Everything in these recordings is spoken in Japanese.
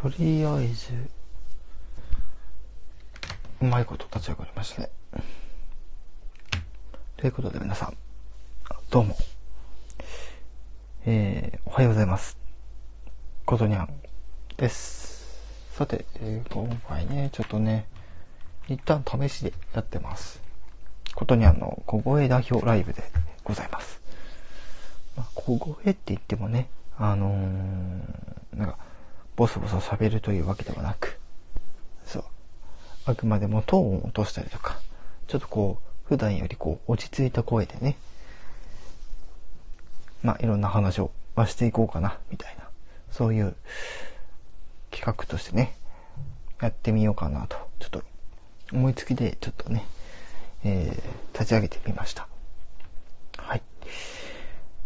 とりあえず、うまいこと立ち上がりましたね。ということで皆さん、どうも。えー、おはようございます。ことにゃんです。さて、えー、今回ね、ちょっとね、一旦試しでやってます。ことにゃんの小声代表ライブでございます。まあ、小声って言ってもね、あのー、なんか、ボソボソ喋るというわけではなく、そう。あくまでもトーンを落としたりとか、ちょっとこう、普段よりこう、落ち着いた声でね、まあ、いろんな話をしていこうかな、みたいな、そういう企画としてね、やってみようかなと、ちょっと、思いつきで、ちょっとね、えー、立ち上げてみました。はい。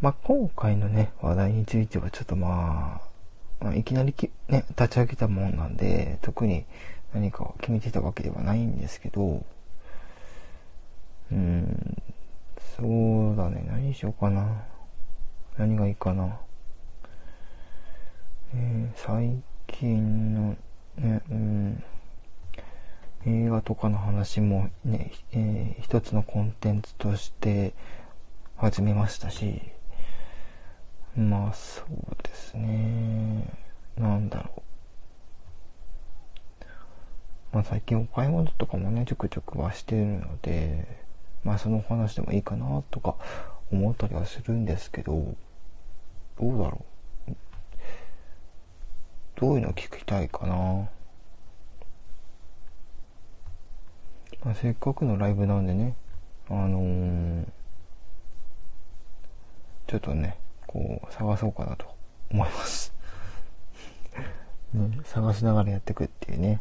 まあ、今回のね、話題についてはちょっとまあ、いきなりね、立ち上げたもんなんで、特に何か決めてたわけではないんですけど、うん、そうだね、何しようかな。何がいいかな。えー、最近のね、うん、映画とかの話もね、えー、一つのコンテンツとして始めましたし、まあそうですね。なんだろう。まあ最近お買い物とかもね、ちょくちょくはしてるので、まあそのお話でもいいかなとか思ったりはするんですけど、どうだろう。どういうの聞きたいかな。まあ、せっかくのライブなんでね、あのー、ちょっとね、こう、探そうかなと思います。ね、探しながらやっていくっていうね。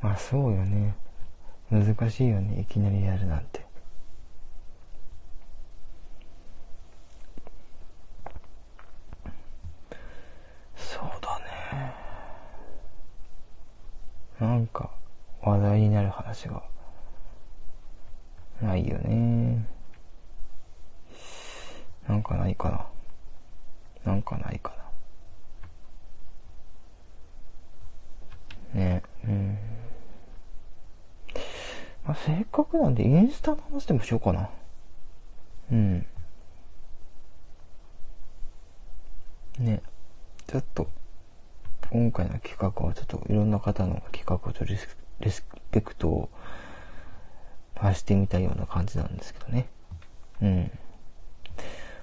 まあそうよね。難しいよね。いきなりやるなんて。そうだね。なんか話題になる話がないよね。なんかないかな。なんかないかな。ねうん。まあ、せっかくなんでインスタの話でもしようかな。うん。ね。ちょっと、今回の企画はちょっといろんな方の企画とリスリスペクトを発してみたような感じなんですけどね。うん。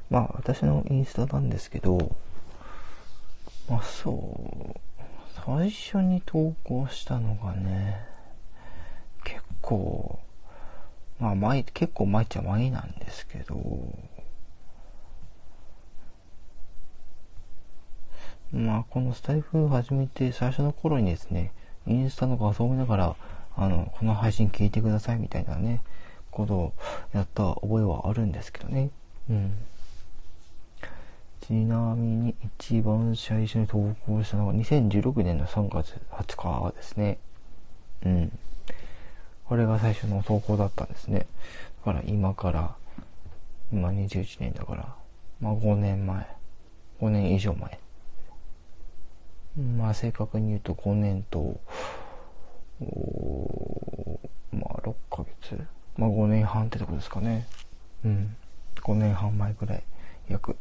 まあ私のインスタなんですけど、まあそう、最初に投稿したのがね、結構、まあ前、結構前っちゃ前なんですけど、まあこのスタイフを始めて最初の頃にですね、インスタの画像を見ながら、あの、この配信聞いてくださいみたいなね、ことをやった覚えはあるんですけどね。うん。ちなみに一番最初に投稿したのが2016年の3月20日ですね。うん。これが最初の投稿だったんですね。だから今から、今21年だから、まあ5年前。5年以上前。まあ正確に言うと5年と、まあ6ヶ月まあ5年半ってとこですかね。うん。5年半前くらい、約。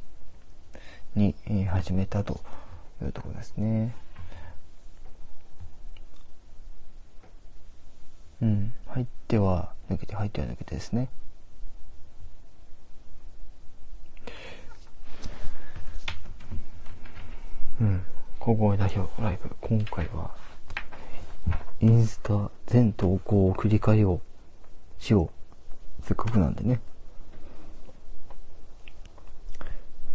に、始めたというところですね。うん。入っては抜けて、入っては抜けてですね。うん。小声代表ライブ。今回は、インスタ全投稿を繰り返をしよう。せっかくなんでね。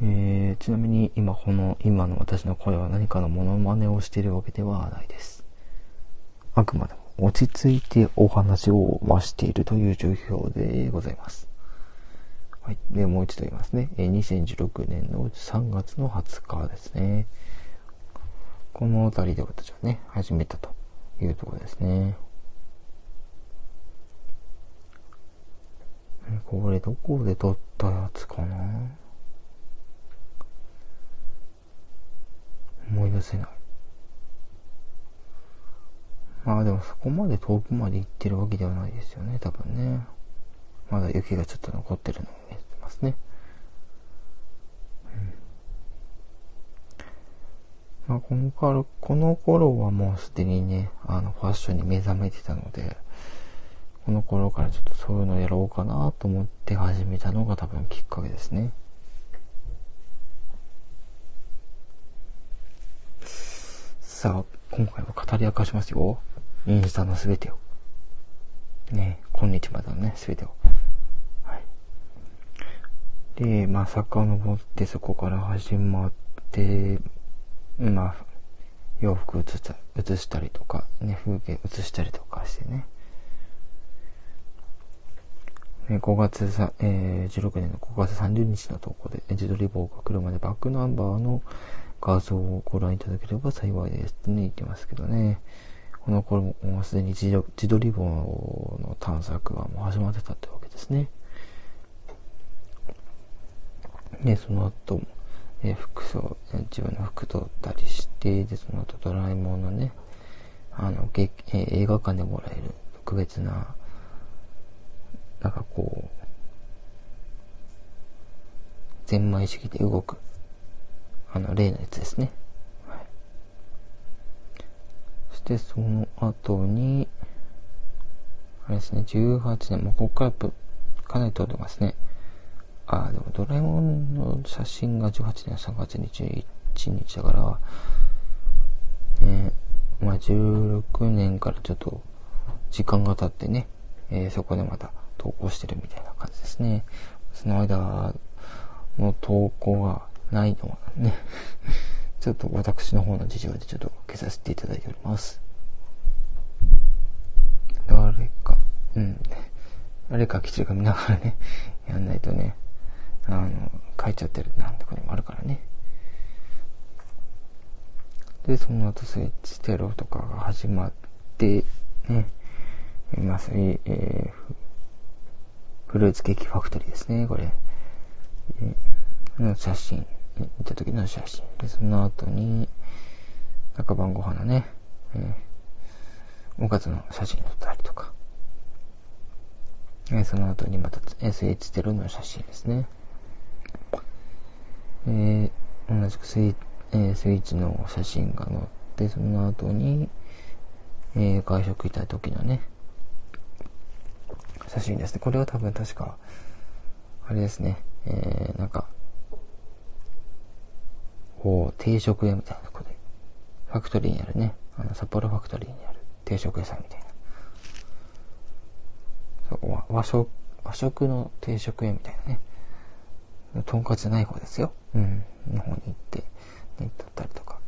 えー、ちなみに今この、今の私の声は何かのモノマネをしているわけではないです。あくまでも落ち着いてお話を増しているという状況でございます。はい。で、もう一度言いますね。えー、2016年の3月の20日ですね。この辺りで私はね、始めたというところですね。これどこで撮ったやつかな？思い出せない。まあでもそこまで遠くまで行ってるわけではないですよね、多分ね。まだ雪がちょっと残ってるのを見えてますね。うんまあ、この頃、この頃はもうすでにね、あの、ファッションに目覚めてたので、この頃からちょっとそういうのやろうかなと思って始めたのが多分きっかけですね。さあ、今回は語り明かしますよ。インスタのすべてを。ね、今日までのね、すべてを。はい。で、まあ、遡ってそこから始まって、まあ、洋服写した写したりとか、ね、風景写したりとかしてね。5月さ、えー、16年の5月30日の投稿で、自撮り棒が来るまでバックナンバーの画像をご覧いただければ幸いですってね、言ってますけどね。この頃ももうすでに自撮り棒の探索はもう始まってたってわけですね。で、その後、え、服装、自分の服撮ったりして、で、その後ドラえもんのね、あの、え、映画館でもらえる特別な、なんかこう、ゼンマイ式で動く、あの、例のやつですね。はい。そしてその後に、あれですね、18年、もうここからかなり撮ってますね。ああ、でもドラえもんの写真が18年3月21日だから、えー、まあ16年からちょっと時間が経ってね、えー、そこでまた投稿してるみたいな感じですね。その間の投稿がないのはね、ちょっと私の方の事情でちょっと消させていただいております。誰か、うん。誰かきちりか見ながらね、やんないとね、あの、書いちゃってるなんてこともあるからね。で、その後スイッチテロとかが始まって、ね、まあ、そういう、えー、フルーツケーキファクトリーですね、これ。の写真、見た時の写真。で、その後に、中晩ご飯のね、えー、おかずの写真撮ったりとか。えー、その後にまた SH0 の写真ですね。えー、同じくスイ,、えー、スイッチの写真が載って、その後に、えー、外食行った時のね、写真ですね。これは多分確か、あれですね、えー、なんか、こう、定食屋みたいなとこで、ファクトリーにあるね、あの、札幌ファクトリーにある定食屋さんみたいな。そう和食、和食の定食屋みたいなね。とんかつない方ですよ。うん。の方に行って、ね、撮ったりとか。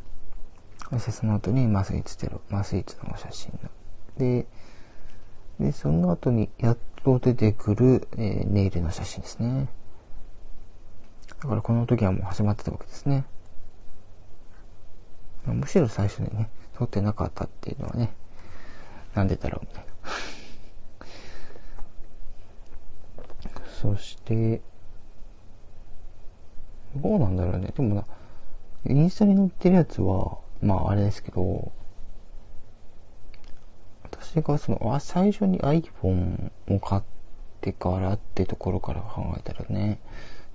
そしてその後にマスイーツテロ、マスイーツの写真の。で、で、その後にやっと出てくる、えー、ネイルの写真ですね。だからこの時はもう始まってたわけですね。むしろ最初にね、撮ってなかったっていうのはね、なんでだろうみたいな。そして、どうなんだろうね。でもな、インスタに載ってるやつは、まああれですけど、私がその、あ、最初に iPhone を買ってからってところから考えたらね、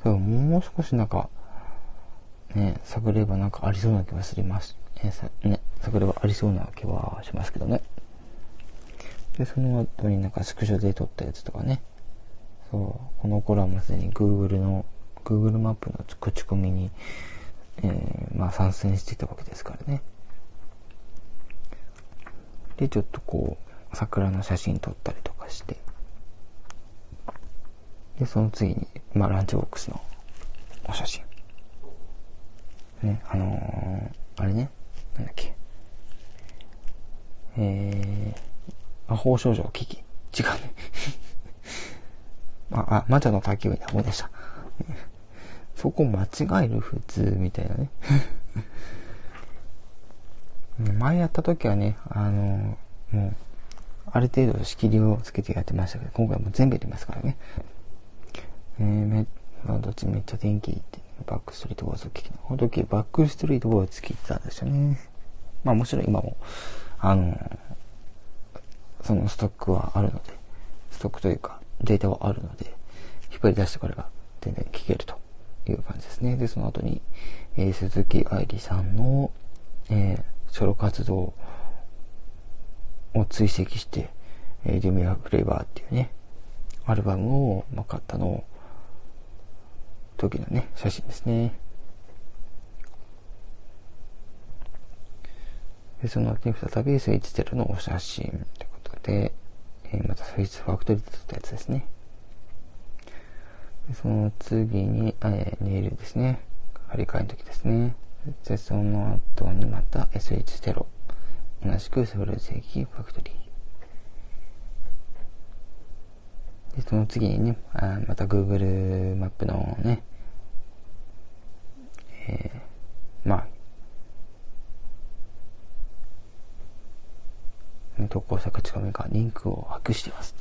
多分もう少しなんか、ね、探ればなんかありそうな気はします。えさね、探ればありそうな気はしますけどね。で、その後になんかスクショで撮ったやつとかね。そう、この頃はもうすでに Google の Google マップの口コミに、えー、まあ参戦していたわけですからね。で、ちょっとこう、桜の写真撮ったりとかして、で、その次に、まあランチボックスのお写真。ね、あのー、あれね、なんだっけ。えー、魔法少女危機。違うね。あ、あ、魔女の滝上で思い出した。そこ間違える普通みたいな ね。前やった時はね、あのー、もう、ある程度仕切りをつけてやってましたけど、今回も全部やりますからね。えー、め、どっちめっちゃ天気いいって。バックストリートボーイズを聞きなこの時、バックストリートボーイズ聞いてたんですよね。まあもちろん今も、あの、そのストックはあるので、ストックというか、データはあるので、引っ張り出してこれが全然聞けるという感じですね。で、その後に、えー、鈴木愛理さんの、えー、ソロ活動を追跡して、えー、デュミアフレーバーっていうね、アルバムを、まあ、買ったのを時のね、写真ですね。で、その後に再びスイーツテロのお写真ということで、えー、またスイーツファクトリーで撮ったやつですね。でその次に、えー、ネイルですね。張り替えの時ですね。で、その後にまた SH テロ。同じくセブル世紀ファクトリー。で、その次にね、あまた Google マップのね、えー、まあ、投稿した口コミがリンクを隠してます。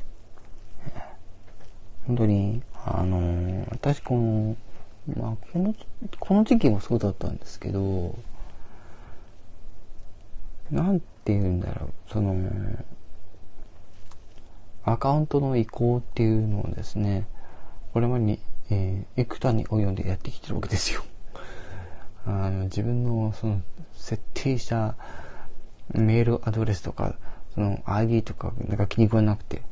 本当に、あのー、私この、まあ、この、この時期もそうだったんですけど、なんて言うんだろう、その、アカウントの移行っていうのをですね、これまでに、えー、幾多に及んでやってきてるわけですよ。あの、自分の、その、設定したメールアドレスとか、その ID とか、なんか気に食わなくて、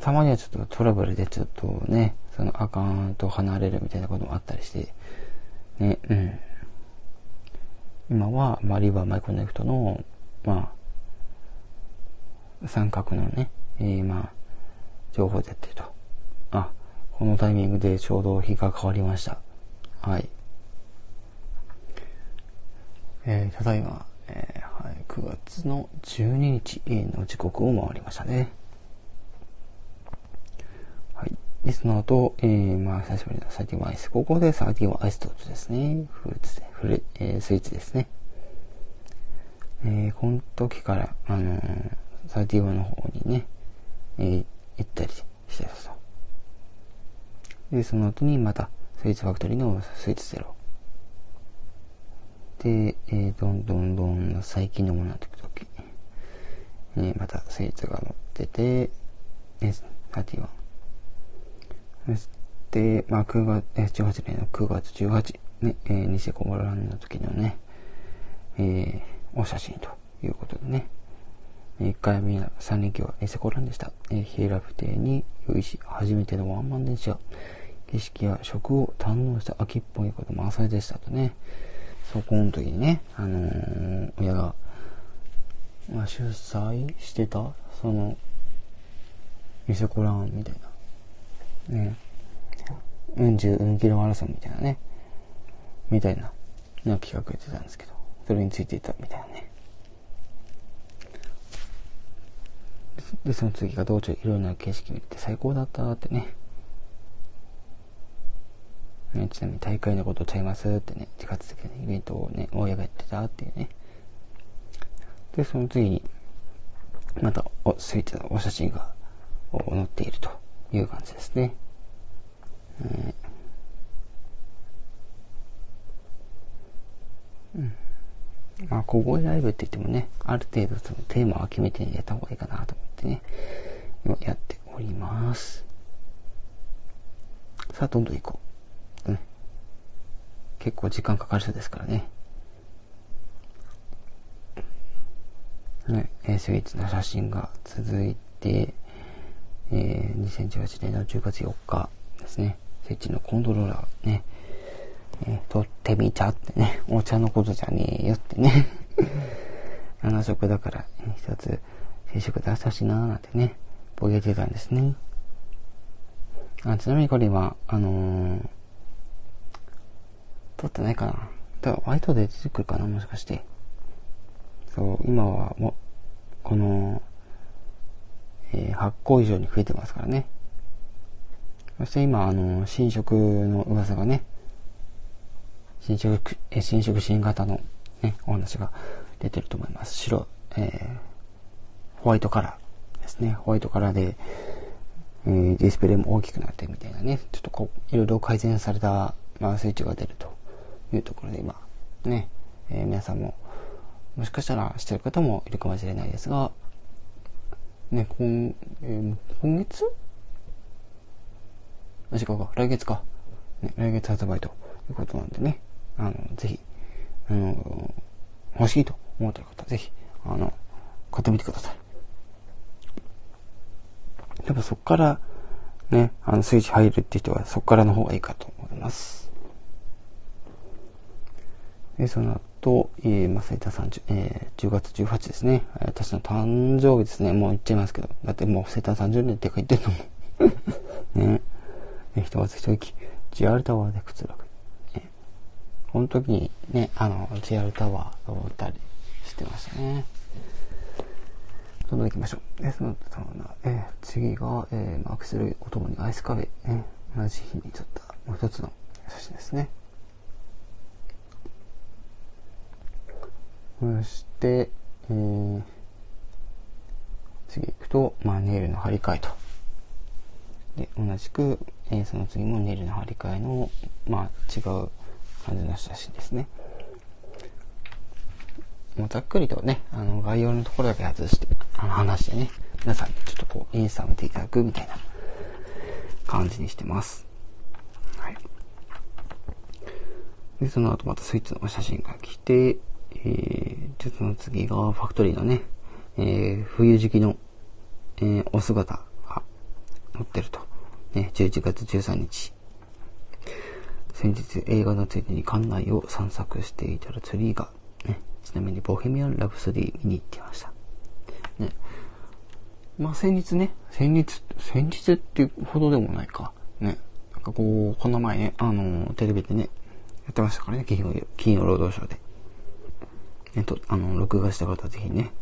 たまにはちょっとトラブルでちょっとね、そのアカウント離れるみたいなこともあったりして、ね、うん。今は、まあ、リバーマイコネクトの、まあ、三角のね、えー、まあ、情報でやってると。あ、このタイミングでちょうど日が変わりました。はい。えー、ただいま、えー、はい、9月の12日の時刻を回りましたね。はい。で、その後、えー、まあ、久しぶりのサーティワンアイス。ここでサーティワンアイスとですね、フルーツで、フル、えー、スイーツですね。えー、この時から、あのー、サーティワンの方にね、えー、行ったりしてたと。で、その後にまた、スイーツファクトリーのスイーツゼロ。で、えー、どんどんどん最近のものになっていくとき、えー、またスイーツが乗ってて、S31。そして、まあ、9月、えー、18年の9月18、ね、えー、ニセコモランの時のね、えー、お写真ということでね、1回目の3連休はニセコランでした。えー、ヒエラフ邸に用意し、初めてのワンマン電車、景色や食を堪能した秋っぽいこと満載でしたとね、そこの時にね、あのー、親が、まあ、出産してた、その、店コランみたいな、ね、うん十うんキロマラソンみたいなね、みたいな、な企画やってたんですけど、それについていたみたいなね。で、その次が道中いろんな景色見れて最高だったってね、ね、ちなみに大会のことちゃいます？ってね、自発的なイベントをね、親がやってたっていうね。で、その次に、また、お、スイッチのお写真が載っているという感じですね。うん。まあ、小声ライブって言ってもね、ある程度そのテーマを決めてやった方がいいかなと思ってね、今やっております。さあ、どんどん行こう。結構時間かかる人ですからね。ね、スイーツの写真が続いて、えー、2018年の10月4日ですね。スイッチのコントローラーね、えー、取ってみたってね、お茶のことじゃねえよってね。7色だから、一つ、定食出したしなーなんてね、ぼけてたんですね。あちなみにこれは、あのー撮ってないかな。だから、ワイトで出てくるかな、もしかして。そう、今はもう、この、えー、発行以上に増えてますからね。そして今、あの、新色の噂がね、新色、え新色新型のね、お話が出てると思います。白、えー、ホワイトカラーですね。ホワイトカラーで、えー、ディスプレイも大きくなってみたいなね、ちょっとこう、いろいろ改善されたまあ、スイッチが出るというところで今、ね、えー、皆さんも、もしかしたらしてる方もいるかもしれないですが、ね、今、えー、今月？あ、違うか、来月か。ね、来月発売ということなんでね、あの、ぜひ、あの、欲しいと思ってる方、ぜひ、あの、買ってみてください。やっぱそっから、ね、あの、スイッチ入るって人はそっからの方がいいかと思います。で、その後、えー、まあ、生誕30、えー、10月18ですね。私の誕生日ですね。もう言っちゃいますけど。だってもう生誕30年って書いてんのもん。ね。ね、一つ一息、JR タワーでくつろぐ。ね、この時にね、あの、JR タワー登ったりしてましたね。どんどん行きましょう。え、その、そのえ次が、えー、アクセルおともにアイスカフェ、ね、同じ日に撮ったもう一つの写真ですね。そして、えー、次行くと、まあ、ネイルの張り替えと。で、同じく、えー、その次もネイルの張り替えの、まあ、違う感じの写真ですね。もうざっくりとね、あの、概要のところだけ外して、あの、話してね、皆さんにちょっとこう、インスタを見ていただくみたいな感じにしてます。はい。で、その後またスイーツの写真が来て、えー、ちょっとの次がファクトリーのね、えー、冬時期の、えー、お姿が載ってると。ね、11月13日。先日映画のついでに館内を散策していたらツリーが、ね、ちなみにボヘミアン・ラブソディ見に行ってました。ね。まあ先日ね、先日、先日っていうほどでもないか。ね。なんかこう、この前ね、あの、テレビでね、やってましたからね、金曜、金曜労働省で。えっと、あの、録画した方ぜひね、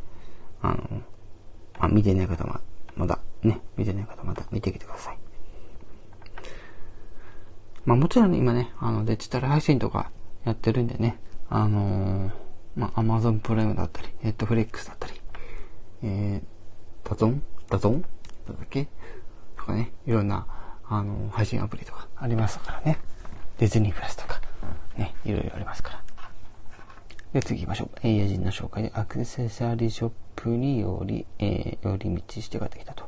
あの、まあ、見てない方は、まだ、ね、見てない方また見てきてください。まあもちろん、今ね、あの、デジタル配信とかやってるんでね、あのー、まあ、アマゾンプライムだったり、ネットフリックスだったり、えー、ダゾン？ダゾン？だっけ？とかね、いろんな、あのー、配信アプリとかありますからね。ディズニープラスとか、ね、いろいろありますから。で、次行きましょう。エイヤ人の紹介でアクセサリーショップにより、えー、寄り道して帰ってきたと。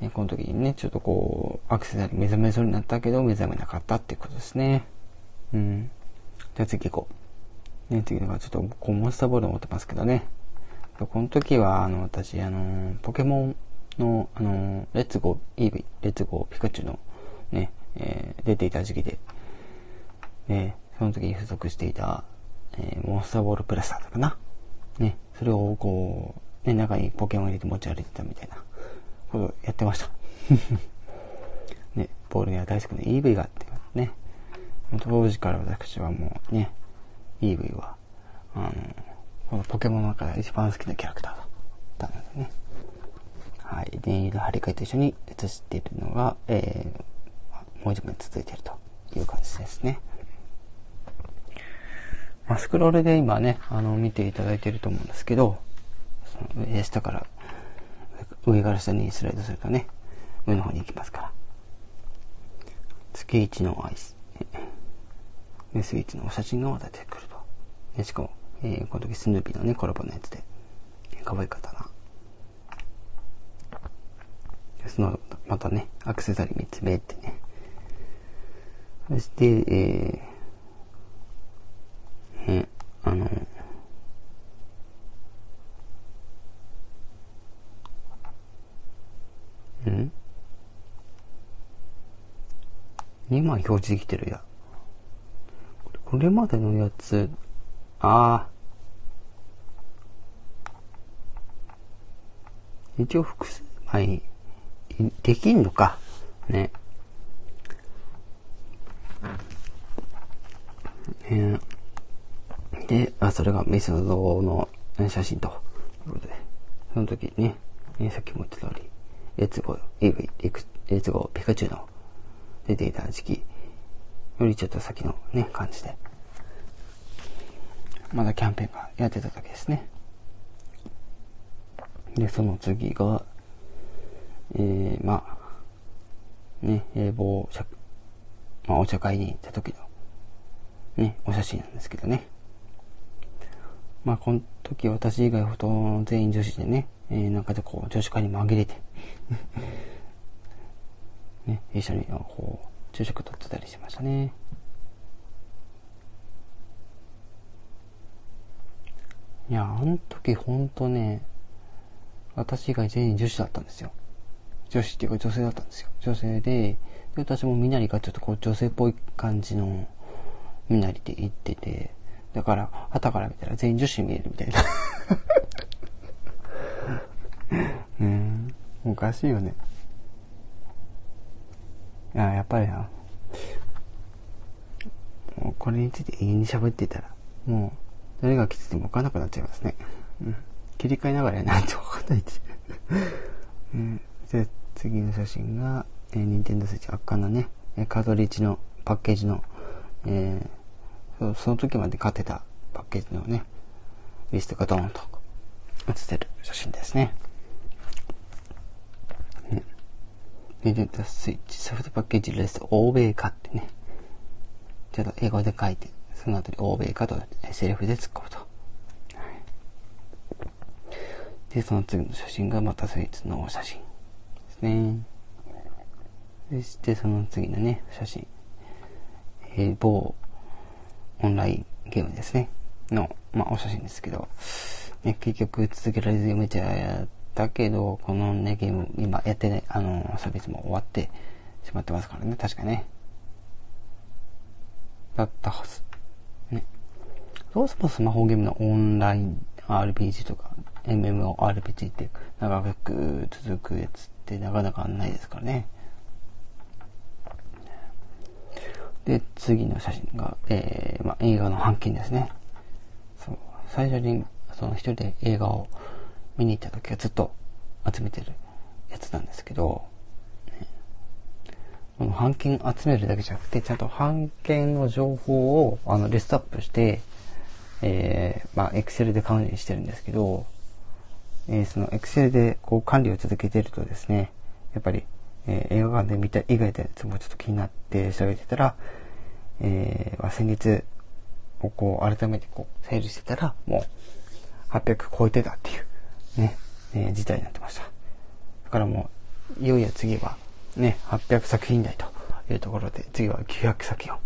ね、この時にね、ちょっとこう、アクセサリー目覚めそうになったけど、目覚めなかったっていうことですね。うん。じゃあ次行こう。ね、次のがちょっと、こう、モンスターボール持ってますけどね。この時は、あの、私、あの、ポケモンの、あの、 Let's Go、イーブイ、Let's Go、ピカチュウの、ね、えー、出ていた時期で、ね、その時に付属していた、えー、モンスターボールプラスだったかな？ね、それをこう、ね、中にポケモン入れて持ち歩いてたみたいなことをやってました。ね、ボールには大好きな EV があってね、当時から私はもうね、EV は、あの、このポケモンの中で一番好きなキャラクターだったのでね。はい。電油の張り替えと一緒に映しているのが、えー、文字も続いているという感じですね。まあ、スクロールで今ね、あの、見ていただいていると思うんですけど、その上下から、上から下にスライドするとね、上の方に行きますから。月一のアイス。で、スイーツのお写真が出てくると。で、しかも、えー、この時スヌーピーのね、コラボのやつで、可愛かったな。その、またね、アクセサリー3つ目ってね。そして、えー、ね、あの、ん ?2 枚表示できてるや。これまでのやつ、ああ。一応複数枚できんのか。ね。えーで、あ、それがメスの像の写真ということで、その時ね、さっきも言った通り、 Let's Go、イーブイ、 Let's Go、ピカチュウの出ていた時期よりちょっと先のね、感じで、まだキャンペーンがやってた時ですね。で、その次が、えー、まあ、ね、冷房、まあ、お茶会に行った時の、ね、お写真なんですけどね。まあ、この時私以外ほとんど全員女子でね、えー、なんかでこう、女子会に紛れて ね、一緒にこう、昼食取ってたりしましたね。いや、あの時ほんとね、私以外全員女子だったんですよ。女子っていうか女性だったんですよ。女性で、で私もみなりがちょっとこう女性っぽい感じのみなりで行ってて、だから、旗から見たら全員女子見えるみたいな。う ん、おかしいよね。いや、っぱりな、もうこれについて永遠に喋ってたら、もう、どれがきついても分かんなくなっちゃいますね。うん。切り替えながらないと分かんないし。うん。で、次の写真が、えー、ニンテンドスイッチ圧巻のね、カードリッジのパッケージの、えー、その時まで買ってたパッケージのね、リストがドーンと写ってる写真ですね。ニンテンドスイッチソフトパッケージレスト欧米化ってね、ちょっと英語で書いて、その後に欧米化とセリフで突っ込むと。で、その次の写真がまたスイーツの写真ですね。そしてその次のね、写真。えー、某オンラインゲームですね。の、まあ、お写真ですけど、ね、結局続けられずやめちゃったけど、このね、ゲーム、今やってね、あの、サービスも終わってしまってますからね、確かね。だったはず。ね。そもそもスマホゲームのオンライン RPG とか MMORPG って長く続くやつってなかなかないですからね。で、次の写真が、えー、まあ、映画の半券ですね。そう。最初に、その一人で映画を見に行った時はずっと集めてるやつなんですけど、この版権集めるだけじゃなくて、ちゃんと版権の情報をあのリストアップして、えー、まあ、エクセルで管理してるんですけど、えー、そのエクセルでこう管理を続けてるとですね、やっぱり、えー、映画館で見た以外でつもちょっと気になって調べてたら、えー、まあ、先日をこう改めてこう整理してたら、もう800超えてたっていう、ね、えー、事態になってました。だからもう、いよいよ次は、ね、800作品台というところで、次は900作品を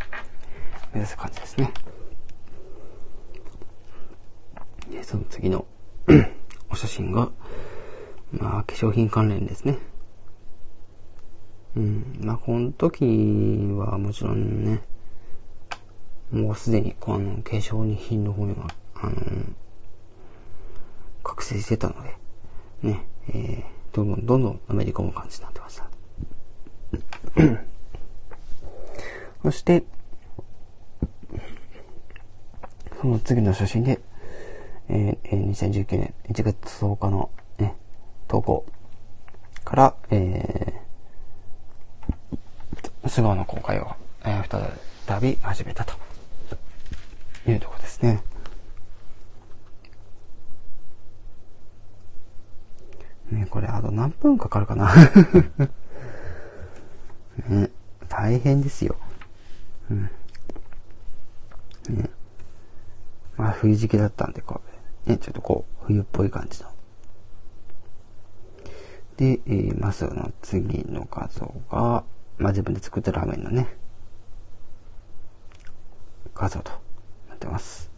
目指す感じですね。で、その次の お写真が、まあ、化粧品関連ですね。うん。まあ、この時はもちろんね、もうすでに、この化粧品の方には、あの覚醒してたので、ね、えー、どんどんどんどんアメリカも感じになってました。そして、その次の写真で、えー、2019年1月10日の、ね、投稿から、えー、素顔の公開を、えー、再び始めたというところですね。ね、これあと何分かかるかな？ね、大変ですよ。うん。ね。まあ冬時期だったんで、こう、ね、ちょっとこう、冬っぽい感じの。で、えー、まずの次の画像が、まあ自分で作ったラーメンのね、画像となってます。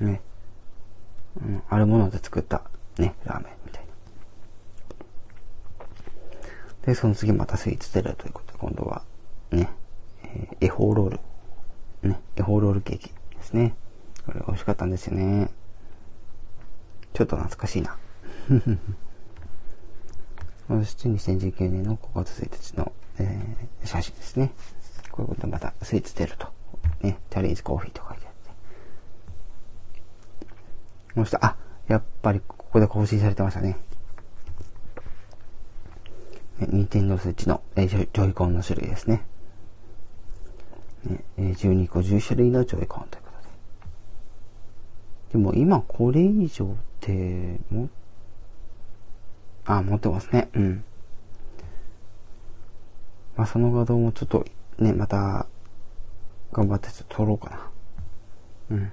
ね。うん、あるもので作ったね、ラーメンみたいな。で、その次またスイーツテレということで、今度は、ね、えー、恵方ロール。ね、恵方ロールケーキですね。これ美味しかったんですよね。ちょっと懐かしいな。そして2019年の5月1日の、えー、写真ですね。こういうことでまたスイーツテルと、ね、チャリーズコーヒーと書いてあって。そして、あ、やっぱりここで更新されてましたね。ニンテンドースイッチの、えジョイコンの種類ですね。ねえ12個10種類のジョイコンということで。でも今これ以上っても、あ、持ってますね。うん。まあその画像もちょっとね、また、頑張ってちょっと撮ろうかな。うん。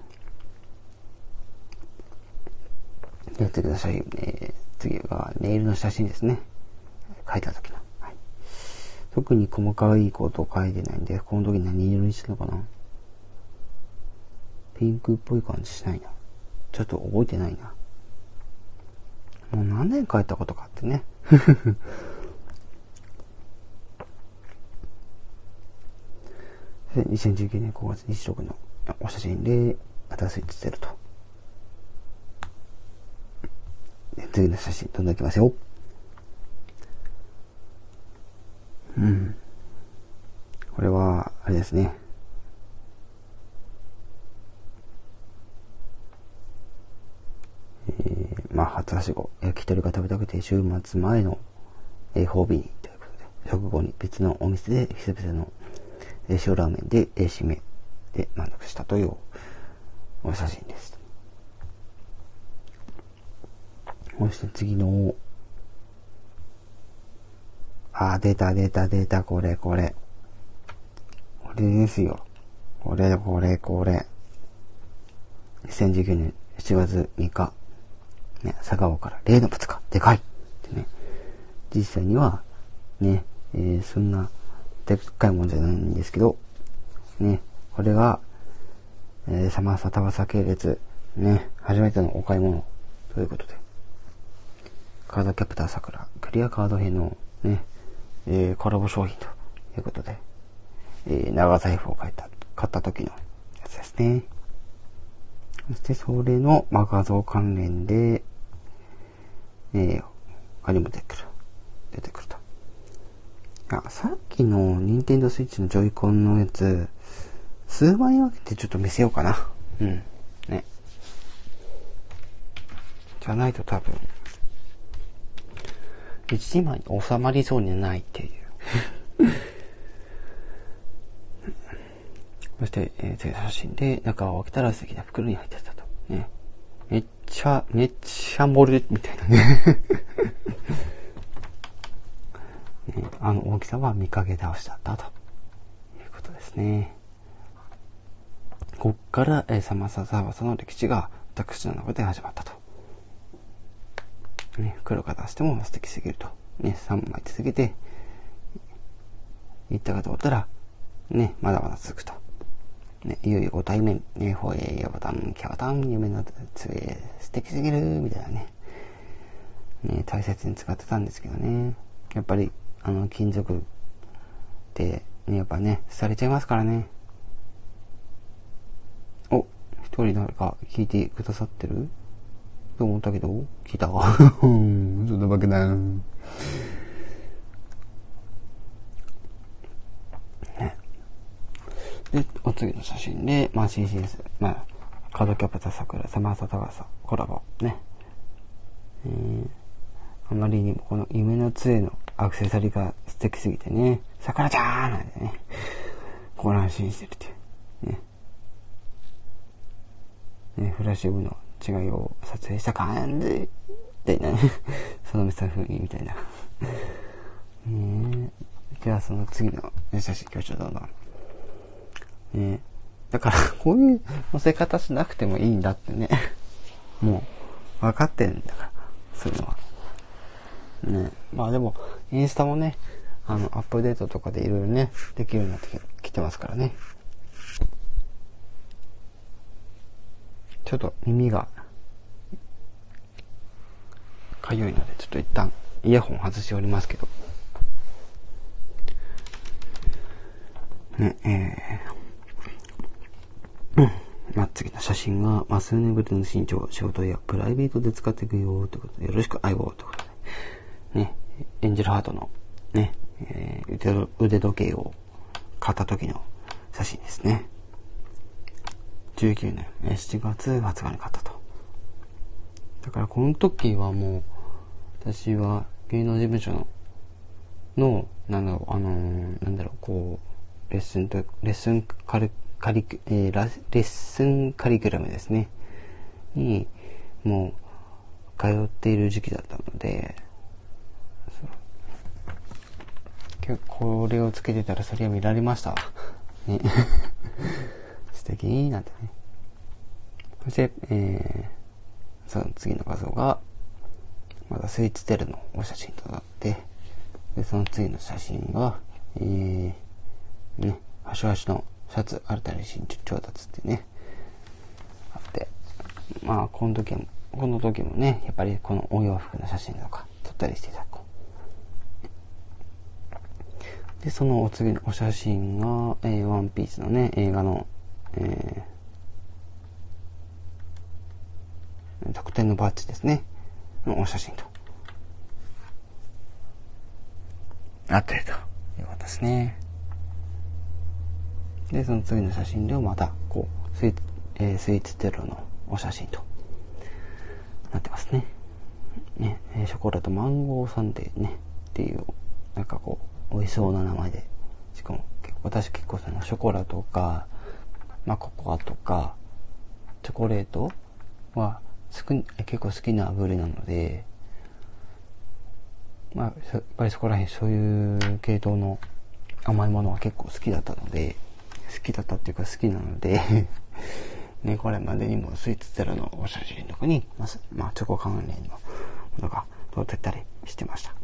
やってください。えー、次はネイルの写真ですね。書いた時の。はい。特に細かいことを書いてないんで、この時何色にしてるのかなピンクっぽい感じしないな。ちょっと覚えてないな。もう何年書いたことかってね。2019年5月26日のお写真で、新しい写ってると。次の写真、どんどんいきますよ。うん。これは、あれですね。えー、まあ、初はしご、焼き鳥が食べたくて、週末前の、えー、褒美に、ということで、食後に別のお店で、久々の、塩ラーメンで、え、締めで満足したというお写真です。そして次の、あ、出た出た出た、これこれ。これですよ。これこれこれ。2019年7月3日。ね、佐川から例の物か。でかいってね。実際には、ね、えー、そんな、でっかいもんじゃないんですけど、ね、これが、えー、サマーサタバサ系列、ね、初めてのお買い物ということで。カードキャプターさくら、クリアカード編のね、えー、コラボ商品ということで、えー、長財布を買った、買った時のやつですね。そしてそれの、まあ、画像関連で、えー、他にも出てくる。出てくると。あ、さっきの任天堂スイッチのジョイコンのやつ、数枚分けてちょっと見せようかな。うん。ね。じゃないと多分、一枚に収まりそうにないっていう。そして、えー、次の写真で中を開けたら素敵な袋に入ってたと。ね。めっちゃ、めっちゃ盛るみたいなね。あの大きさは見かけ倒しだったということですね。こっから、えー、サマササバサの歴史が私の中で始まったと。ね、黒が出しても素敵すぎると。ね、3枚続けて、いったかと思ったら、ね、まだまだ続くと。ね、いよいよご対面、ね、ほえ、ヤバタン、キャバタン、夢のつえ、素敵すぎる、みたいなね。ね、大切に使ってたんですけどね。やっぱり、あの、金属って、ね、やっぱね、されちゃいますからね。お、一人誰か聞いてくださってる？と思ったけど、聞いた？わ。うん、そんなわけない。ね。で、お次の写真で、まあ CCS、まあ、カードキャプター桜、サマーサタガサ、コラボ、ね。えー、あまりにもこの夢の杖のアクセサリーが素敵すぎてね、桜ちゃーなんてね、こ安心してるっていう。ね。ね、フラッシュ部の違いを撮影した感じってね、その見せ雰囲気みたいな。ねじゃあその次の写真今日ちょっとどんどん。ねだからこういう載せ方しなくてもいいんだってね。もう分かってるんだから、そういうのは。ねまあでも、インスタもね、あの、アップデートとかでいろいろね、できるようになってきてますからね。ちょっと耳がかゆいので、ちょっと一旦イヤホン外しておりますけど。ね、えー、まあ、次の写真が、まあ、数年ぶりの身長、仕事やプライベートで使っていくよ、ということで、よろしく相棒、ということ。エンジェルハートの、ね、えー、腕時計を買った時の写真ですね。19年え、7月20日に買ったと。だからこの時はもう、私は芸能事務所の、の、なんだろう、あのー、なんだろう、こう、レッスンと、レッスンカリ、カリ、えー、レッスンカリキュラムですね。に、もう、通っている時期だったので、これをつけてたらそれは見られました。ね。素敵なんてね。そして、えー、その次の画像が、まだスイーツテルのお写真となって、で、その次の写真が、えー、ね、端々のシャツ、新たに新調達ってね、あって、まあ、この時も、この時もね、やっぱりこのお洋服の写真とか撮ったりしてた。で、そのお次のお写真が、えー、ワンピースのね、映画の、えー、特典のバッジですね。のお写真と。あってると。よかったですね。で、その次の写真ではまた、こう、スイーツ、えー、スイーツテロのお写真となってますね。ね、えショコラとマンゴーサンデーね、っていう、なんかこう、味しそうな名前で。しかも、私結構そのショコラとか、まあ、ココアとか、チョコレートは結構好きな部類なので、まあ、やっぱりそこら辺そういう系統の甘いものは結構好きだったので、好きだったっていうか好きなので ね、これまでにもスイーツゼロのお写真とかに、まあ、まあ、チョコ関連のものが撮ってたりしてました。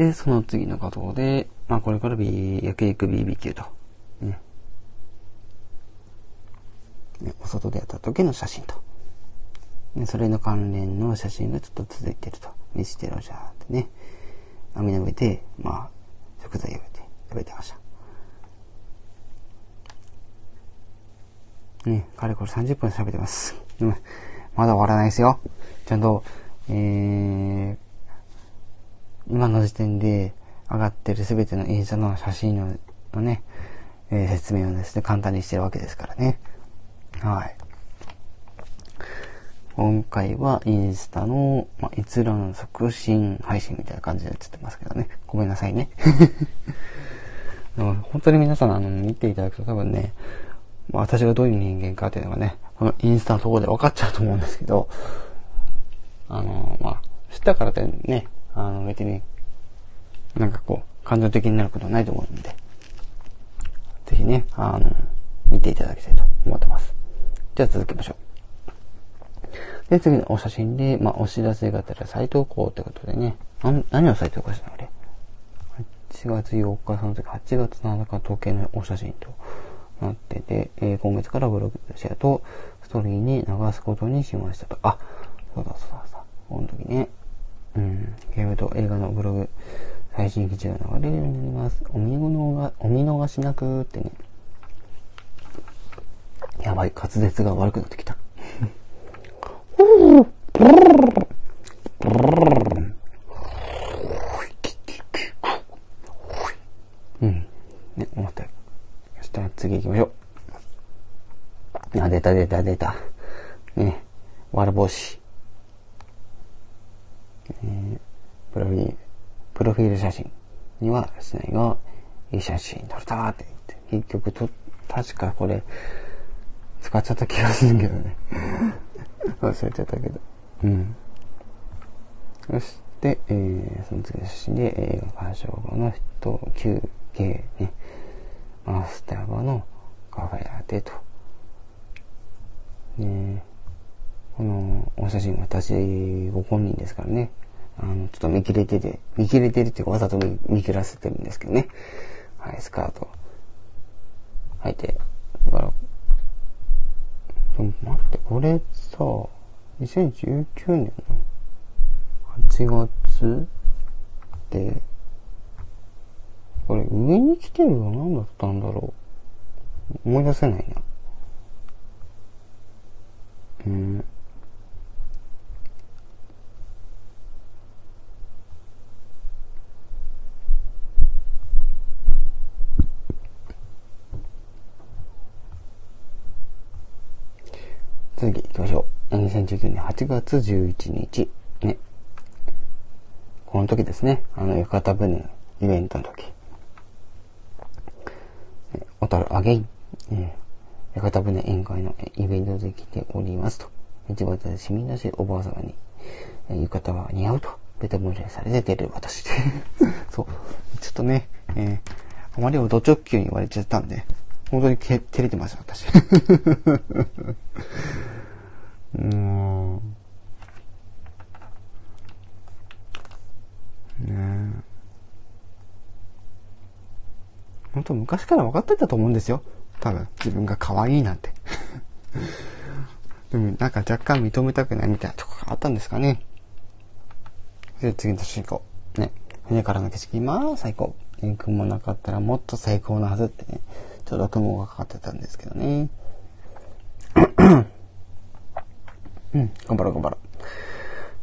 で、その次の画像で、まあ、これから B、焼肉 BBQ と、ね。ね、お外でやった時の写真と。ね、それの関連の写真がちょっと続いてると。見せてろじゃーってね。網の上で、まあ、食材を入れて食べてました。ね、かれこれ30分喋ってます。まだ終わらないですよ。ちゃんと、えー、今の時点で上がってるすべてのインスタの写真のね、えー、説明をですね、簡単にしてるわけですからね。はい。今回はインスタの、まあ、閲覧促進配信みたいな感じで映ってますけどね。ごめんなさいね。本当に皆さん、あの、見ていただくと多分ね、まあ、私がどういう人間かっていうのがね、このインスタのところで分かっちゃうと思うんですけど、あの、まあ、知ったからってね、あの、別に、なんかこう、感情的になることはないと思うんで、ぜひね、あの、見ていただきたいと思ってます。じゃあ続きましょう。で、次のお写真で、まあ、お知らせがてら再投稿ってことでね、何を再投稿したのあれ ?8 月4日、その時8月7日時計のお写真と、なってて、えー、今月からブログシェアとストーリーに流すことにしましたと。あ、そうだそうだそうだ。この時ね、うん、ゲームと映画のブログ、最新記事が流れるようになります。お見逃お見逃しなくってね。やばい、滑舌が悪くなってきた。うん。ね、思ったよしたら次行きましょう。あ、出た出た出た。ね、わら帽子。えー、プロフィール、プロフィール写真にはしないが、いい写真撮れたって言って、結局と、確かこれ、使っちゃった気がするけどね。忘れちゃったけど。うん。そして、えー、その次の写真で、映画鑑賞後の人、休憩ね。マスターバのカフェラテと。ねこのお写真私ご本人ですからね。あの、ちょっと見切れてて、見切れてるっていうかわざと見切らせてるんですけどね。はい、スカート履いて。だから、待って、これさ、2019年の8月で、これ上に来てるのは何だったんだろう。思い出せないな。うん。次行きましょう。2019年8月11日。ね。この時ですね。あの、浴衣船のイベントの時。小樽アゲイン、えー、屋形船宴会のイベントで来ておりますと。一番市民らしいおばあ様に、えー、浴衣は似合うとベタ盛りされて出る私。そう。ちょっとね、えー、あまりをド直球に言われちゃったんで、本当にけ照れてます、私。うん。ねえ。本当昔から分かってたと思うんですよ。多分、自分が可愛いなんて。でも、なんか若干認めたくないみたいなとこがあったんですかね。で、次の年行こう。ね。船からの景色、まあ最高。ね、雲なかったらもっと最高なはずってね。ちょうど雲がかかってたんですけどね。うん、頑張ろう頑張ろ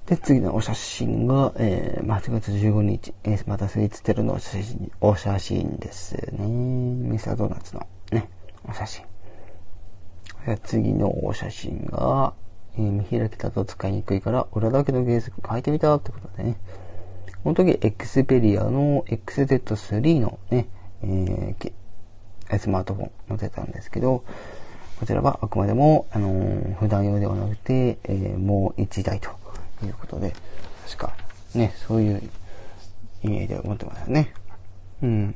う。で、次のお写真が、えー、8月15日、えー、またスイーツテルのお写真、お写真ですね。ミスタードーナツのね、お写真。次のお写真が、えー、見開きだと使いにくいから、裏だけの原則変えてみたってことでね。この時、エクスペリアの XZ3 のね、えー、スマートフォン載せたんですけど、こちらはあくまでも、あのー、普段用ではなくて、えー、もう1台ということで、確か、ね、そういう意味で思ってますよね。うん。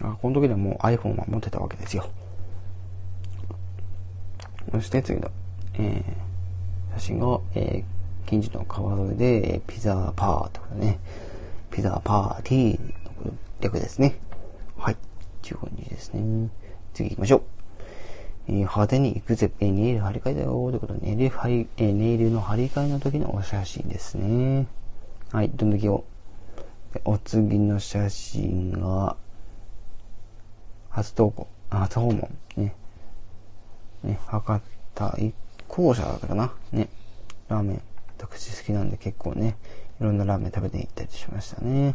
あ、この時でもう iPhone は持ってたわけですよ。そして次の、えー、写真が、えー、近所の川沿いで、えピザパーとかね、ピザパーティーの略ですね。はい。15日ですね。次行きましょう。えー、派手に行くぜ、えー、ネイル張り替えだよ、ということで、ネイル張り、えー、ネイルの張り替えの時のお写真ですね。はい、どんどきを。お次の写真が、初投稿、初訪問。ね。ね、博多一校舎だからな。ね。ラーメン、私好きなんで結構ね、いろんなラーメン食べて行ったりしましたね。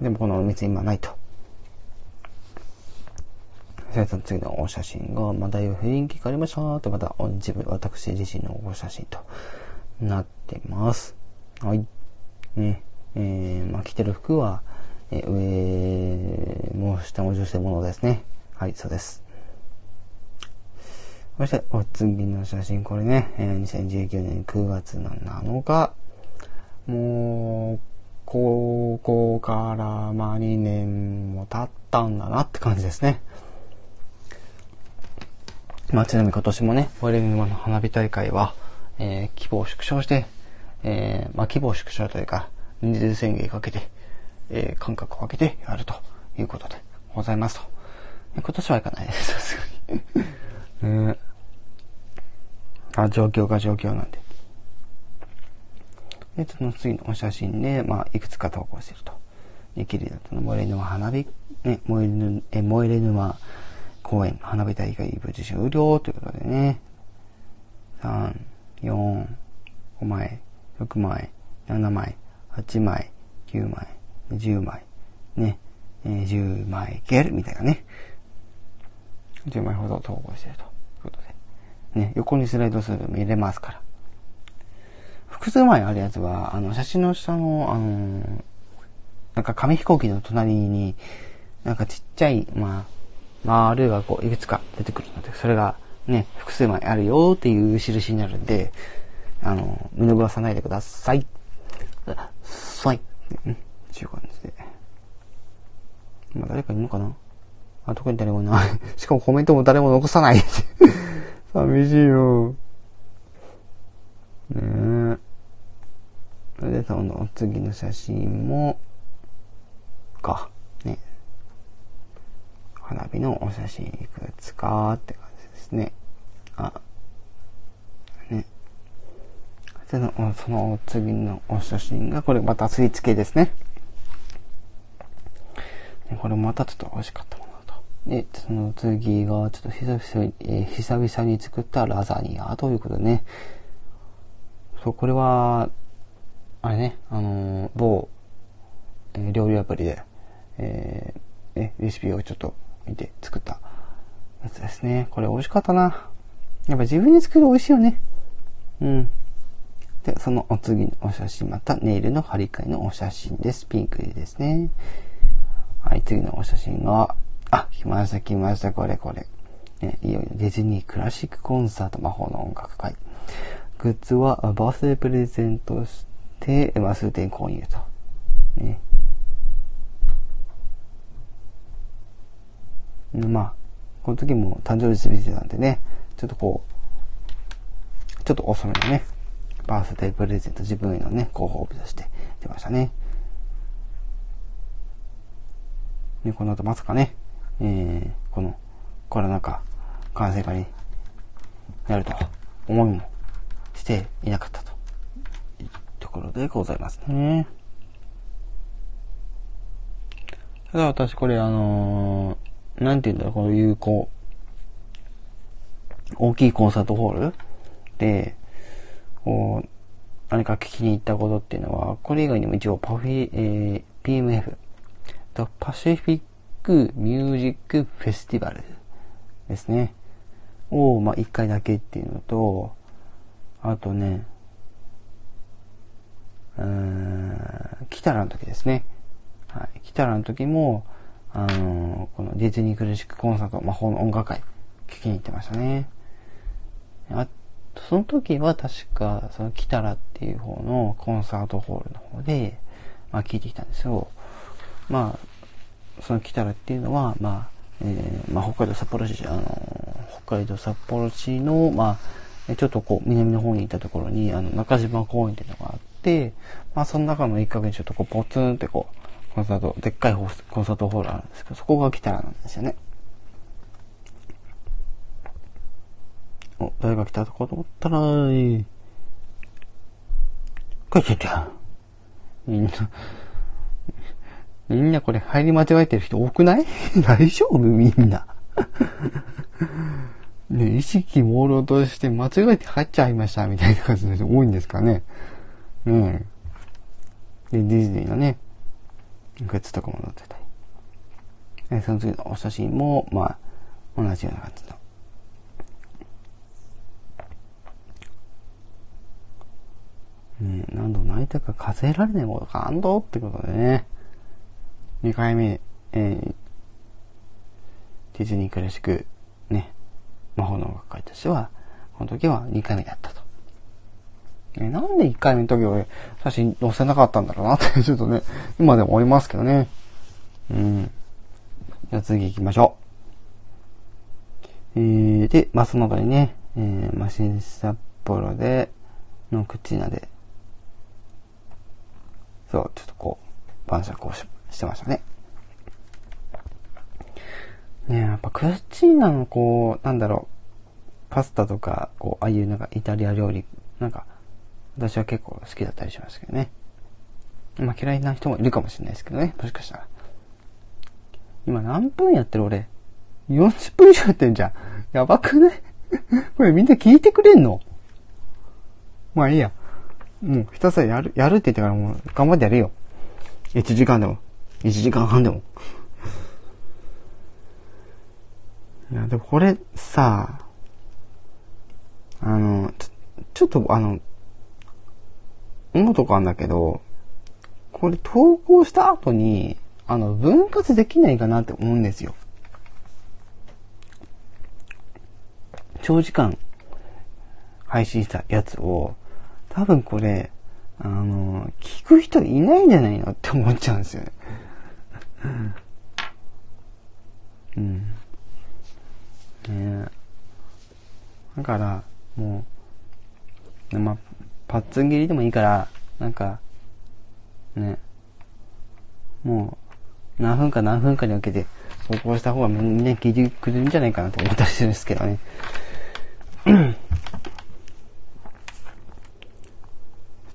でもこのお店今ないと。その次のお写真が、まあ、だいぶ雰囲気変わりましたと、また、自分、私自身のお写真となってます。はい。ね。えー、まあ、着てる服は、えー、上も下も女性ものですね。はい、そうです。そして、お次の写真、これね、えー、2019年9月の7日。もう、高校からまあ2年も経ったんだなって感じですね。まあ、ちなみに今年もね、オイレ沼の花火大会は、えー、規模を縮小して、えー、まあ、規模を縮小というか、人数宣言かけて、えー、間隔を空けてやるということでございますと。今年は行かないです、さすがに。え ーあ、状況が状況なんで。で、その次のお写真で、まあ、いくつか投稿してると。で、綺麗だったの、燃え沼花火、ね、燃えぬ、え、燃え沼公園、花火大会無事終了ということでね。3、4、5枚、6枚、7枚、8枚、9枚、10枚、ね、えー、10枚ゲルみたいなね。10枚ほど投稿してるということで。ね、横にスライドすると見れますから。複数枚あるやつは、あの、写真の下の、あのー、なんか紙飛行機の隣に、なんかちっちゃい、まあ、丸がこう、いくつか出てくるので、それがね、複数枚あるよっていう印になるんで、あの、見逃さないでください。さい。うん、ちゅう感じで。まあ、誰かいるのかな？あ、特に誰もいない。しかもコメントも誰も残さない。寂しいよ。ねえ。それで、その次の写真も、か、花火のお写真いくつかって感じですね。あ、ね。その、その次のお写真が、これまたスイーツ系ですね。これまたちょっと美味しかったものと。で、その次が、ちょっと久々に、えー、久々に作ったラザニアということでね。そう、これは、あれね、あのー、某、えー、料理アプリで、えー、ね、レシピをちょっと見て作ったやつですね。これ美味しかったな。やっぱ自分で作る美味しいよね。うん。で、そのお次のお写真、またネイルの張り替えのお写真です。ピンクですね。はい、次のお写真が、あ、来ました来ました、これこれ。ね、いよいよディズニークラシックコンサート魔法の音楽会。グッズはバースデープレゼントで、まあ、数点購入と。ね。まあ、この時も誕生日過ぎてたんでね、ちょっとこう、ちょっと遅めのね、バースデープレゼント自分へのね、ご褒美として出ましたね。ね、この後まさかね、えー、このコロナ禍感染化になると思いもしていなかったというところでございますね。ただ私これあのー、なんて言うんだろう、この有効、大きいコンサートホール？で、こう、何か聞きに行ったことっていうのは、これ以外にも一応パフィ、えー、PMF、パシフィックミュージックフェスティバルですね。を、まあ、一回だけっていうのと、あとね、うーん、来たらの時ですね。はい。来たらの時も、あのー、このディズニークラシックコンサート、魔法の音楽会、聞きに行ってましたね。あその時は確か、その来たらっていう方のコンサートホールの方で、まあ聞いてきたんですよ。まあ、その来たらっていうのは、まあ、えー、まあ北海道札幌市、あのー、北海道札幌市の、まあ、ちょっとこう、南の方に行ったところに、あの、中島公園っていうのがあって、まあその中の一角にちょっとこう、ポツンってこう、コンサート、でっかいコンサートホールあるんですけど、そこが来たらなんですよね。お、誰が来たとかと思ったら、こいちゃった。みんな、みんなこれ入り間違えてる人多くない？大丈夫？みんな。ね、意識朦朧として間違えて入っちゃいましたみたいな感じの人多いんですかね。うん。で、ディズニーのね、グッズとかも載ってたり。えその次のお写真も、まあ、同じような感じの。ね、何度泣いたか数えられないもの感動ってことでね。2回目、えー、ディズニークラシック、ね、魔法の音楽会としては、この時は2回目だったと。えー、なんで1回目の時俺、写真載せなかったんだろうなって ちょっとね、今でも思いますけどね。うん。じゃあ次行きましょう。えー、で、まあ、その他にね、えー、マシン札幌で、の口なで、そう、ちょっとこう、晩酌をししてましたね。ねやっぱクッチーナのこう、なんだろう、パスタとか、こう、ああいうなんかイタリア料理、なんか、私は結構好きだったりしますけどね。まあ嫌いな人もいるかもしれないですけどね、もしかしたら。今何分やってる俺 ?40 分以上やってんじゃん。やばくない？これみんな聞いてくれんの？まあいいや。もうひたすらやる、やるって言ってからもう頑張ってやるよ。1時間でも。1時間半でも。いや、でもこれさ、あの、ちょ、ちょっとあの、思うとこあんだけど、これ投稿した後に、あの、分割できないかなって思うんですよ。長時間配信したやつを、多分これ、あの、聞く人いないんじゃないのって思っちゃうんですよね。うん。ねえだから、もう、まあ、パッツン切りでもいいから、なんか、ね、もう、何分か何分かに分けて、投稿した方がみんな聞いてくれるんじゃないかなと思ったりするんですけどね。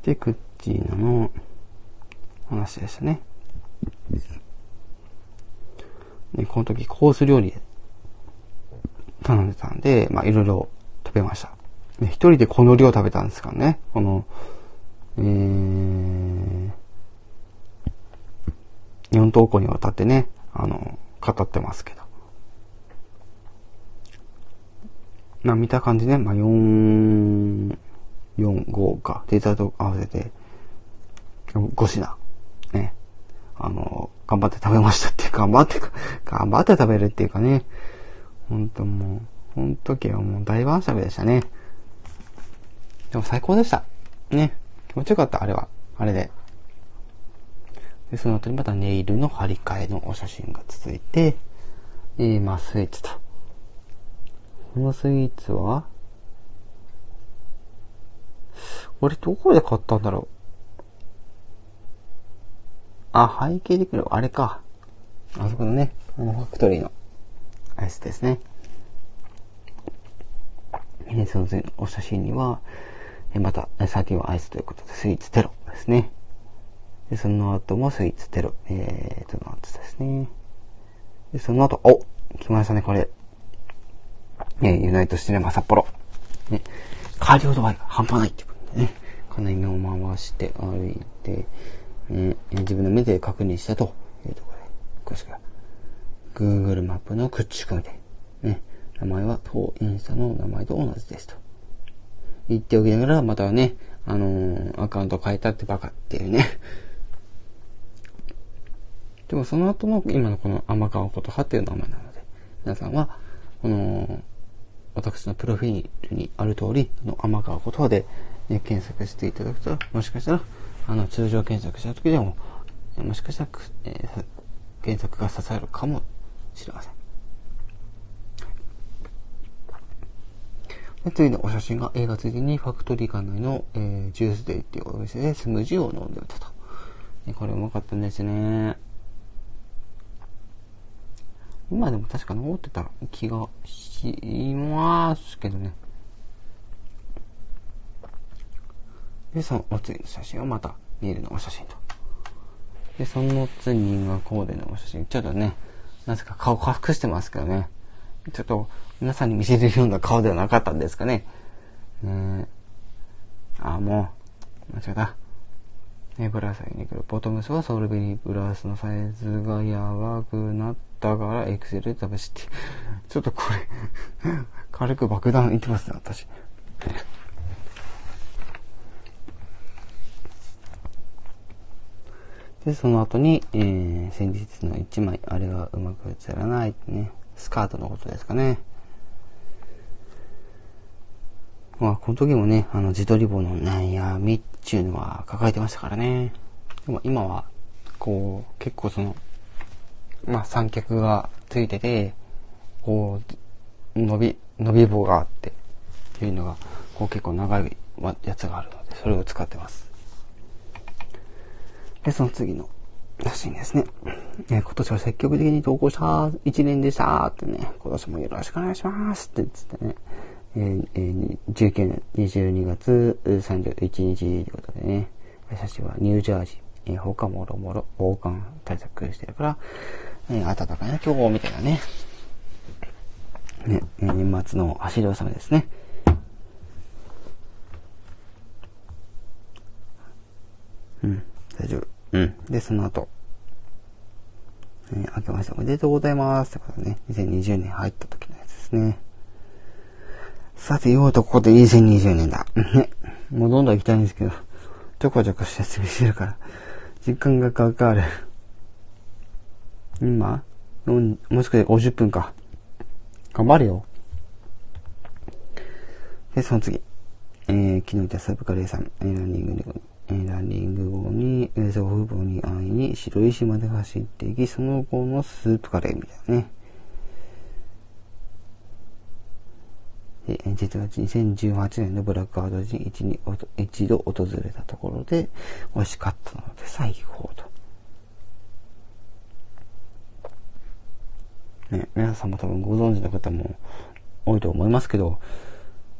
で、クッチーナの話でしたね。で、この時コース料理頼んでたんで、まあいろいろ食べました。で、一人でこの量食べたんですからね。この、えー、4投稿にわたってね、あの、語ってますけど。まあ見た感じね、まあ4、4、5か、データと合わせて、5品、ね、あの、頑張って食べましたっていうか、頑張って、頑張って食べるっていうかね、ほんともう、ほん時はもう大晩酌でしたね。でも最高でした。ね。気持ちよかった、あれは。あれで。で、その後にまたネイルの張り替えのお写真が続いて、えー、まあ、スイーツと。このスイーツは、俺どこで買ったんだろうあ、背景できる、あれか。あそこのね、あの、ファクトリーのアイスですね。で、そのお写真には、また、サーティワンアイスということで、スイーツテロですね。で、その後もスイーツテロ、えーと、なんつですね。で、その後、お来ましたね、これ。えユナイトシネマ札幌。ね、カーディオ度合いが半端ないってことでね、この目を回して歩いて、え自分の目で確認したというところで、詳しくは、Google マップの口コミで、ね、名前は当インスタの名前と同じですと。言っておきながら、またね、あのー、アカウント変えたってバカっていうね。でもその後の今のこの天川琴葉っていう名前なので、皆さんは、この、私のプロフィールにある通り、あの天川琴葉で、ね、検索していただくと、もしかしたら、あの、通常検索した時でも、もしかしたら、えー、検索が刺さるかもしれません。で次のお写真が映画ついでにファクトリー館内の、えー、ジュースデイっていうお店でスムージーを飲んでいたと。これうまかったんですね。今でも確か残ってた気がしますけどね。で、そのお次の写真はまたビールのお写真と。で、その次がコーデのお写真。ちょっとね、なぜか顔隠してますけどね。ちょっと皆さんに見せれるような顔ではなかったんですかね。ねあ、もう、間違えた。ね、ブラウスに来る。ボトムスはソウルベリーブラウスのサイズがやばくなったから、エクセルで試して。ちょっとこれ 軽く爆弾いってますね、私。で、その後に、えー、先日の1枚、あれがうまく映らないってね、スカートのことですかね。まあ、この時もね、あの、自撮り棒の悩みっていうのは抱えてましたからね。でも今は、こう、結構その、まあ、三脚がついてて、こう、伸び、伸び棒があって、っていうのが、こう結構長いやつがあるので、それを使ってます。で、その次の写真ですね。え今年は積極的に投稿した一年でしたってね、今年もよろしくお願いしますってつってね、ええー、19年22月31日ということでね、写真はニュージャージー、え、他もろもろ防寒対策してるから、えー、暖かいな今日みたいなね、ね、年末の走り納めですね。うん、大丈夫。うん。で、その後、えー、明けましておめでとうございますってことね、2020年入った時のやつですね。さて、ようとここで2020年だ。ね。もうどんどん行きたいんですけど、ちょこちょこ説明してるから、時間がかかる。今、もう少し50分か。頑張るよ。で、その次。えー、昨日いたスープカレーさん、えー、ランニングでランニング後に、えー祖父母に会いに白石まで走っていき、その後のスープカレーみたいなね。で実は2018年のブラックアウト時に一度訪れたところで美味しかったので最高と。ね、皆さんも多分ご存知の方も多いと思いますけど、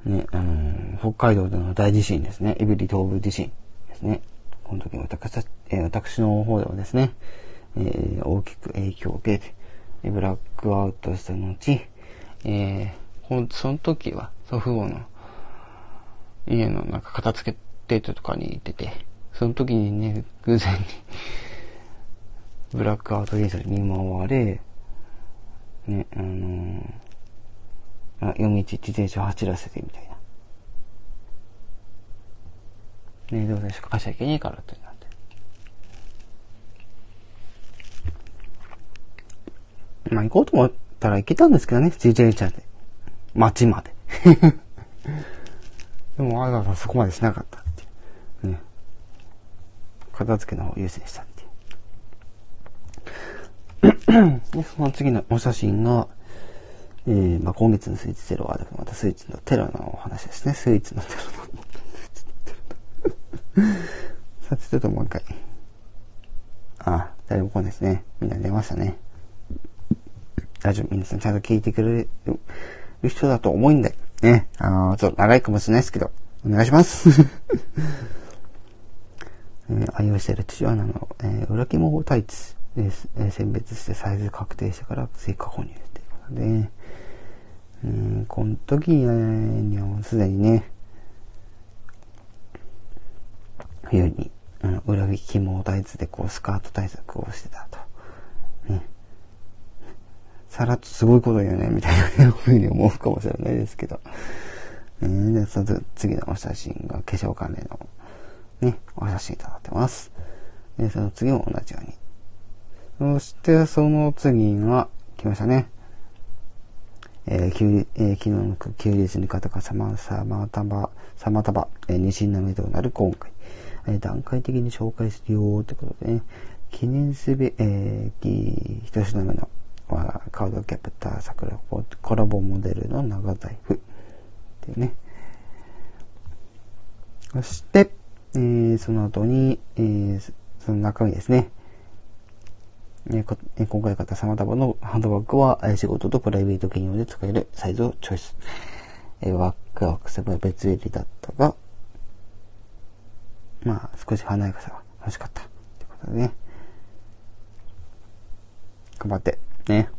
ね、あの、北海道での大地震ですね、エビリ東部地震。ですね。この時私えー、私の方ではですね、えー、大きく影響を受けて、ブラックアウトした後、えー、その時は祖父母の家のなんか片付けデートとかに行ってて、その時にね、偶然に ブラックアウト現象に見舞われ、ね、あのー、あ夜道自転車を走らせてみたいな。ね、どうでしょうか、会社行けねえからってなって。まあ行こうと思ったら行けたんですけどね、自転車で。街まで。でもわざわざそこまでしなかったっていう。ね。片付けの方を優先したっていう。で、その次のお写真が、えー、まあ、今月のスイーツテロは、またスイーツのテロのお話ですね。スイーツのテロの。さて、ちょっともう一回。あ、誰も来ないですね。みんな出ましたね。大丈夫。皆さんちゃんと聞いてくれる人だと思うんで、ね。あの、ちょっと長いかもしれないですけど、お願いします。えー、愛用している父親の、えー、裏肝タイツです、えー、選別してサイズ確定してから追加購入ということで、うん、この時にはすでにね、冬に、うん、裏肝タイツでこうスカート対策をしてたと。さらっとすごいこと言うね、みたいなふうに思うかもしれないですけど。えー、で、その次のお写真が化粧関連のね、お写真いただいてます。で、その次も同じように。そして、その次が、来ましたね。えー、休えー、昨日の休日に方がさま、さまたば、さまたば、えー、二審の目となる今回。えー、段階的に紹介するよってことでね、記念すべ、えー、一品目の、カードキャプター桜コラボモデルの長財布。っていうね。そして、えー、その後に、えー、その中身ですね。えー、今回買った様々のハンドバッグは、仕事とプライベート兼用で使えるサイズをチョイス。えー、ワックワックスは別売りだったが、まあ、少し華やかさが欲しかった。ってことでね。頑張って、ね。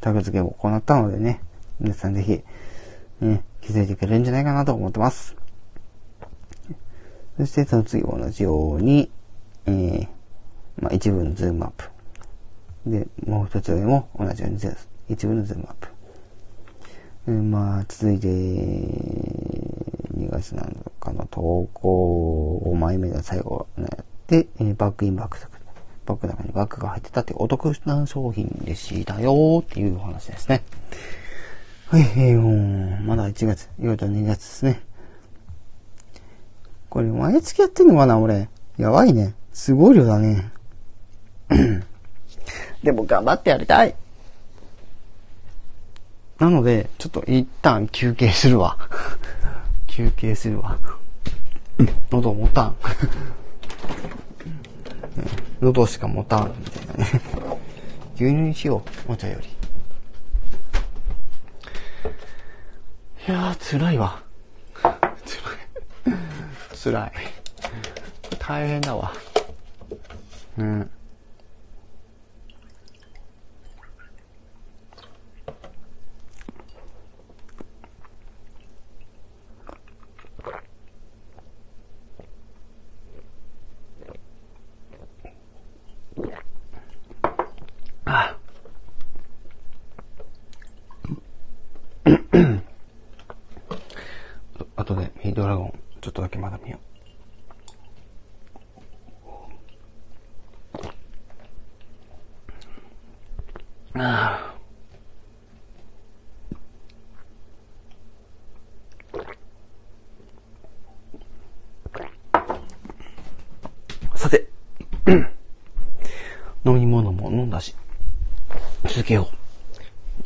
タグ付けを行ったのでね、皆さんぜひ、ね、気づいてくれるんじゃないかなと思ってます。そしてその次同じように、えー、まあ、一部のズームアップ。で、もう一つ上も同じように一部のズームアップ。えー、まあ、続いて、2月7日の投稿5枚目の最後やって、えー、バッグインバッグバッグの中にバッグが入ってたってお得な商品でしたよっていうお話ですね。はい、えー、まだ1月、いよいよ2月ですね。これ毎月やってんのかな俺。やばいね。すごい量だね。でも頑張ってやりたい。なので、ちょっと一旦休憩するわ。休憩するわ。喉もたん。喉しか持たん。みたいなね。牛乳にしよう。お茶より。いやー、辛いわ。辛い。辛い。大変だわ。うん。ああとで、ミードラゴン。ちょっとだけまだ見よう。ああ。さて、飲み物も飲んだし、続けよ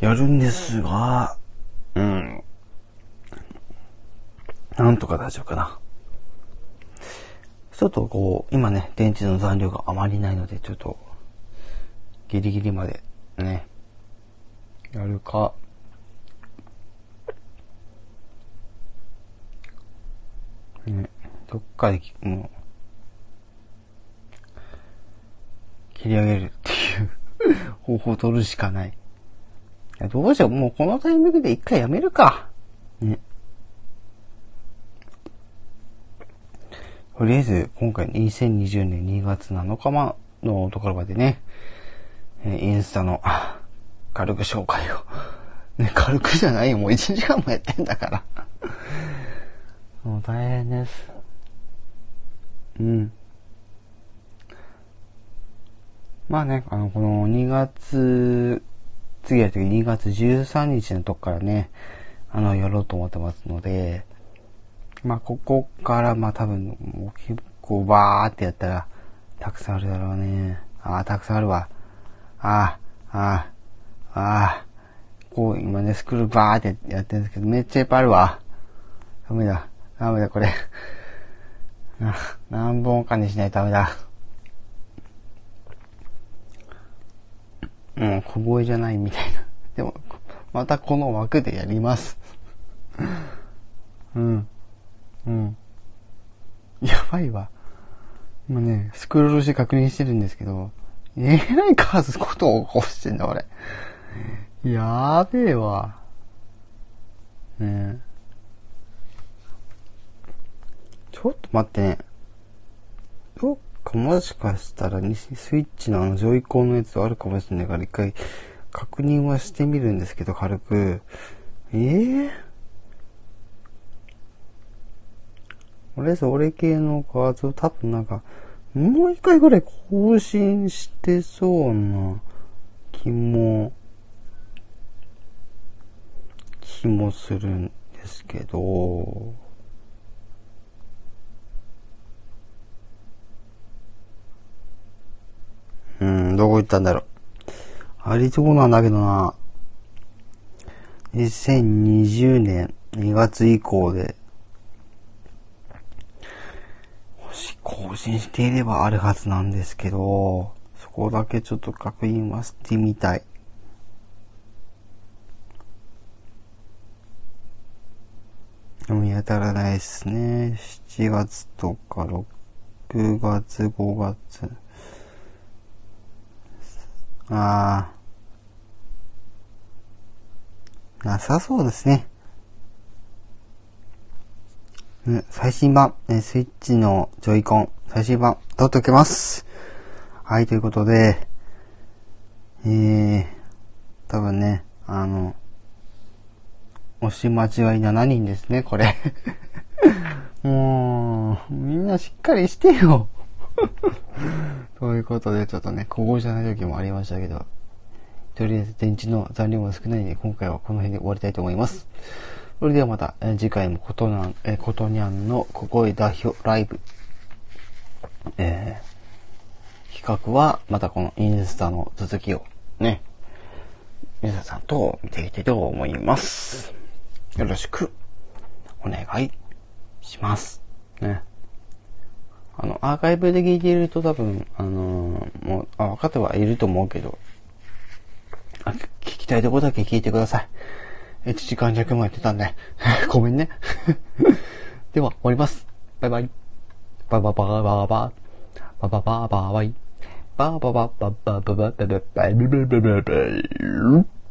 う。やるんですが、うん。なんとか大丈夫かな。ちょっとこう、今ね、電池の残量があまりないので、ちょっと、ギリギリまで、ね、やるか、ね、どっかで、もう、切り上げるっていう 方法を取るしかない。やどうしよう、もうこのタイミングで一回やめるか。ね。とりあえず、今回2020年2月7日のところまでね、インスタの軽く紹介を。ね、軽くじゃないよ。もう1時間もやってんだからもう大変です。うん。まあね、あの、この2月、次やるとき2月13日のとこからね、あの、やろうと思ってますので、まあ、ここから、まあ、多分、こうバーってやったら、たくさんあるだろうね。ああ、たくさんあるわ。ああ、ああ、ああ。こう、今ね、スクールバーってやってるんですけど、めっちゃいっぱいあるわ。ダメだ。ダメだ、これ。何本かにしないとダメだ。もう小声じゃないみたいな。でも、またこの枠でやります。うん。うん。やばいわ。今ね、スクロールして確認してるんですけど、えらい数ことを起こしてんだ、俺。やべえわ。ねちょっと待ってね。どっかもしかしたらスイッチのあのジョイコンのやつあるかもしれないから一回確認はしてみるんですけど、軽く。ええ俺、それ系の画像多分なんか、もう一回ぐらい更新してそうな気も、気もするん。ですけど、うん、どこ行ったんだろう。ありそうなんだけどな。2020年2月以降で、もし更新していればあるはずなんですけど、そこだけちょっと確認はしてみたい。でも見当たらないですね。7月とか6月、5月。ああ。なさそうですね。うん最新版、えースイッチのジョイコン、最新版、取っておきます。はい、ということで、えー、多分ね、あの、押し間違い7人ですね、これ。もう、みんなしっかりしてよ。ということで、ちょっとね、小声じゃない時もありましたけど、とりあえず電池の残量も少ないので、今回はこの辺で終わりたいと思います。それではまた、え次回もことなん、えことにゃんの小声代表ライブ、えー企画は、またこのインスタの続きをね、皆さんと見ていきたいと思います。よろしくお願いします。ね。あの、アーカイブで聞いていると多分、あのーもう、あ、分かってはいると思うけど、あ聞きたいとこだけ聞いてください。1時間弱もやってたんで、ごめんね。では、終わります。バイバイ。ババババババ。バババババイ。バババババババババババババババババ